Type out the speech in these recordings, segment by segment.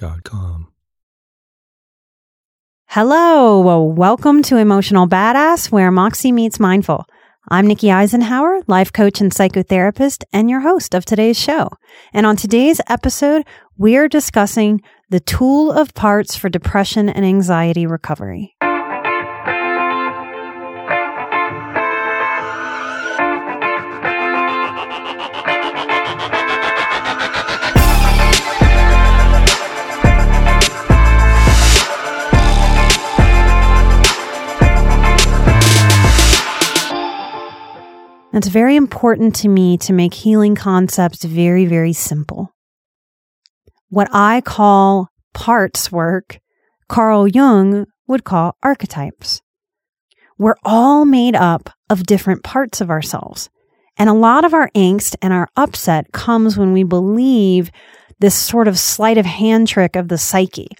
calmhistory.com Hello, welcome to Emotional Badass, where Moxie meets Mindful. I'm Nikki Eisenhauer, life coach and psychotherapist, and your host of today's show. And on today's episode, we're discussing the tool of parts for depression and anxiety recovery. It's very important to me to make healing concepts very, very simple. What I call parts work, Carl Jung would call archetypes. We're all made up of different parts of ourselves. And a lot of our angst and our upset comes when we believe this sort of sleight of hand trick of the psyche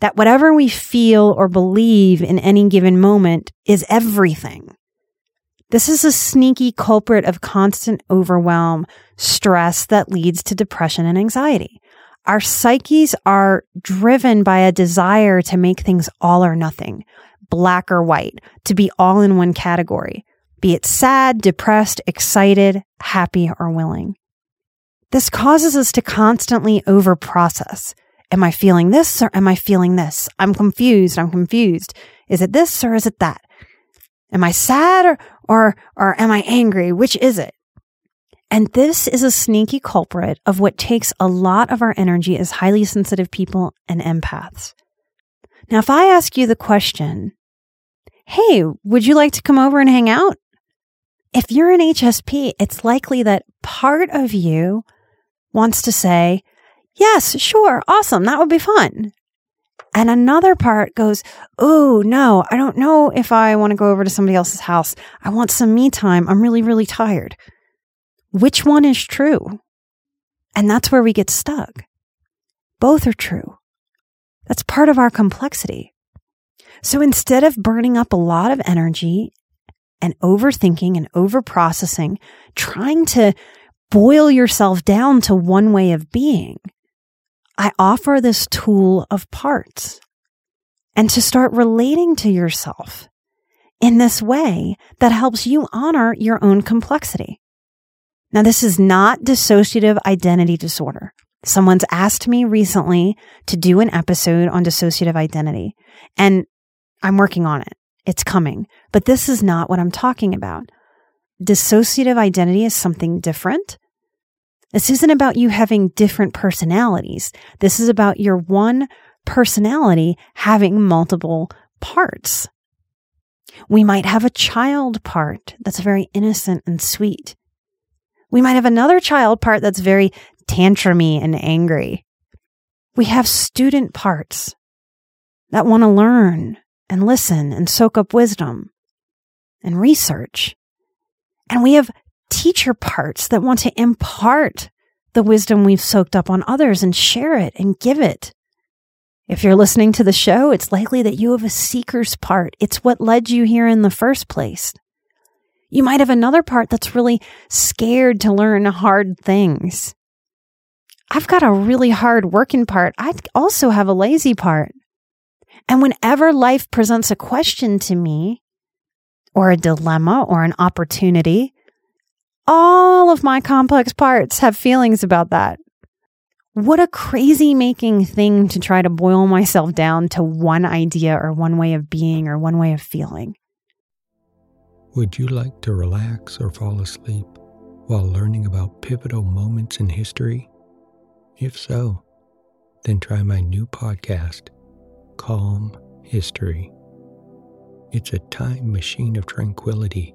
that whatever we feel or believe in any given moment is everything. This is a sneaky culprit of constant overwhelm, stress that leads to depression and anxiety. Our psyches are driven by a desire to make things all or nothing, black or white, to be all in one category, be it sad, depressed, excited, happy, or willing. This causes us to constantly overprocess. Am I feeling this or am I feeling this? I'm confused. I'm confused. Is it this or is it that? Am I sad or, or, or am I angry? Which is it? And this is a sneaky culprit of what takes a lot of our energy as highly sensitive people and empaths. Now, if I ask you the question, Hey, would you like to come over and hang out? If you're an HSP, it's likely that part of you wants to say, Yes, sure, awesome, that would be fun. And another part goes, Oh, no, I don't know if I want to go over to somebody else's house. I want some me time. I'm really, really tired. Which one is true? And that's where we get stuck. Both are true. That's part of our complexity. So instead of burning up a lot of energy and overthinking and overprocessing, trying to boil yourself down to one way of being, I offer this tool of parts and to start relating to yourself in this way that helps you honor your own complexity. Now, this is not dissociative identity disorder. Someone's asked me recently to do an episode on dissociative identity, and I'm working on it. It's coming, but this is not what I'm talking about. Dissociative identity is something different. This isn't about you having different personalities. This is about your one personality having multiple parts. We might have a child part that's very innocent and sweet. We might have another child part that's very tantrumy and angry. We have student parts that want to learn and listen and soak up wisdom and research. And we have teacher parts that want to impart the wisdom we've soaked up on others and share it and give it. If you're listening to the show, it's likely that you have a seeker's part. It's what led you here in the first place. You might have another part that's really scared to learn hard things. I've got a really hard working part. I also have a lazy part. And whenever life presents a question to me, or a dilemma, or an opportunity, all of my complex parts have feelings about that. What a crazy making thing to try to boil myself down to one idea or one way of being or one way of feeling. Would you like to relax or fall asleep while learning about pivotal moments in history? If so, then try my new podcast, Calm History. It's a time machine of tranquility,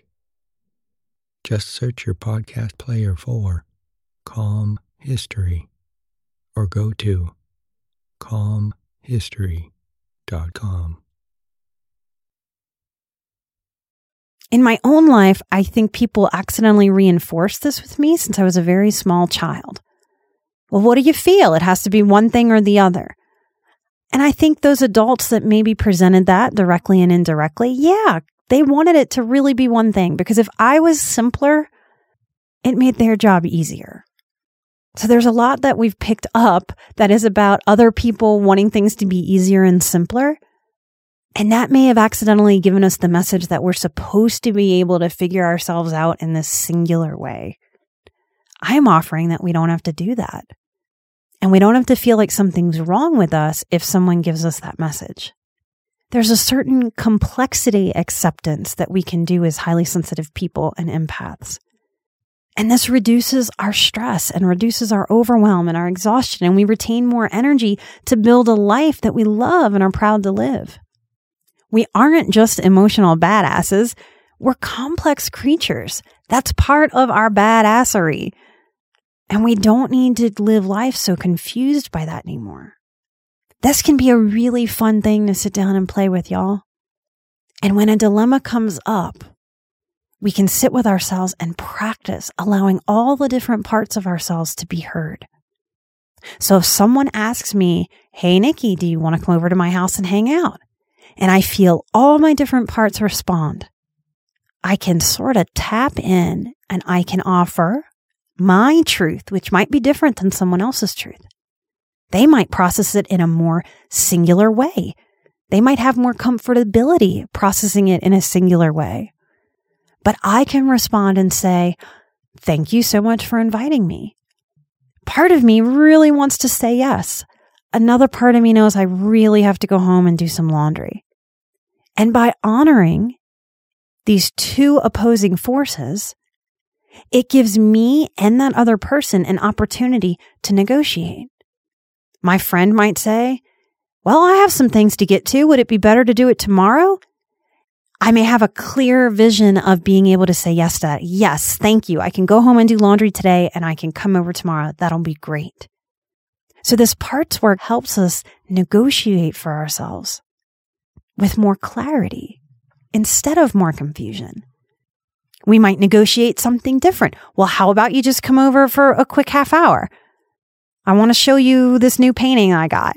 Just search your podcast player for Calm History or go to calmhistory.com. In my own life, I think people accidentally reinforced this with me since I was a very small child. Well, what do you feel? It has to be one thing or the other. And I think those adults that maybe presented that directly and indirectly, yeah, they wanted it to really be one thing because if I was simpler, it made their job easier. So there's a lot that we've picked up that is about other people wanting things to be easier and simpler. And that may have accidentally given us the message that we're supposed to be able to figure ourselves out in this singular way. I'm offering that we don't have to do that. And we don't have to feel like something's wrong with us if someone gives us that message. There's a certain complexity acceptance that we can do as highly sensitive people and empaths. And this reduces our stress and reduces our overwhelm and our exhaustion, and we retain more energy to build a life that we love and are proud to live. We aren't just emotional badasses, we're complex creatures. That's part of our badassery. And we don't need to live life so confused by that anymore. This can be a really fun thing to sit down and play with, y'all. And when a dilemma comes up, we can sit with ourselves and practice allowing all the different parts of ourselves to be heard. So if someone asks me, Hey, Nikki, do you want to come over to my house and hang out? And I feel all my different parts respond. I can sort of tap in and I can offer my truth, which might be different than someone else's truth. They might process it in a more singular way. They might have more comfortability processing it in a singular way. But I can respond and say, Thank you so much for inviting me. Part of me really wants to say yes. Another part of me knows I really have to go home and do some laundry. And by honoring these two opposing forces, it gives me and that other person an opportunity to negotiate. My friend might say, Well, I have some things to get to. Would it be better to do it tomorrow? I may have a clear vision of being able to say yes to that. Yes, thank you. I can go home and do laundry today and I can come over tomorrow. That'll be great. So this parts work helps us negotiate for ourselves with more clarity instead of more confusion. We might negotiate something different. Well, how about you just come over for a quick half hour? I want to show you this new painting I got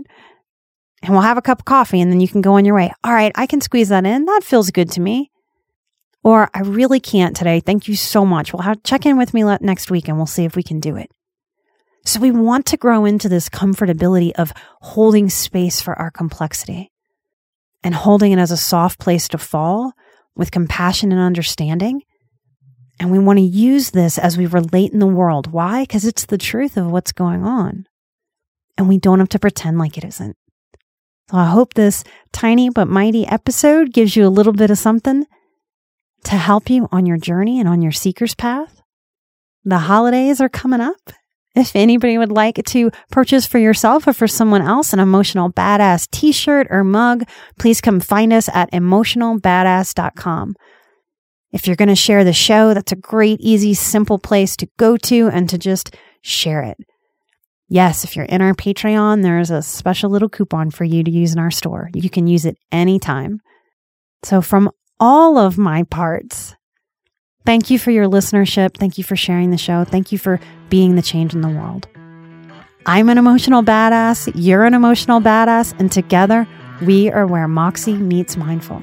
and we'll have a cup of coffee and then you can go on your way. All right, I can squeeze that in. That feels good to me. Or I really can't today. Thank you so much. We'll have check in with me next week and we'll see if we can do it. So we want to grow into this comfortability of holding space for our complexity and holding it as a soft place to fall with compassion and understanding. And we want to use this as we relate in the world. Why? Because it's the truth of what's going on. And we don't have to pretend like it isn't. So I hope this tiny but mighty episode gives you a little bit of something to help you on your journey and on your seeker's path. The holidays are coming up. If anybody would like to purchase for yourself or for someone else an emotional badass t shirt or mug, please come find us at emotionalbadass.com. If you're going to share the show, that's a great, easy, simple place to go to and to just share it. Yes, if you're in our Patreon, there's a special little coupon for you to use in our store. You can use it anytime. So, from all of my parts, thank you for your listenership. Thank you for sharing the show. Thank you for being the change in the world. I'm an emotional badass, you're an emotional badass, and together we are where Moxie meets mindful.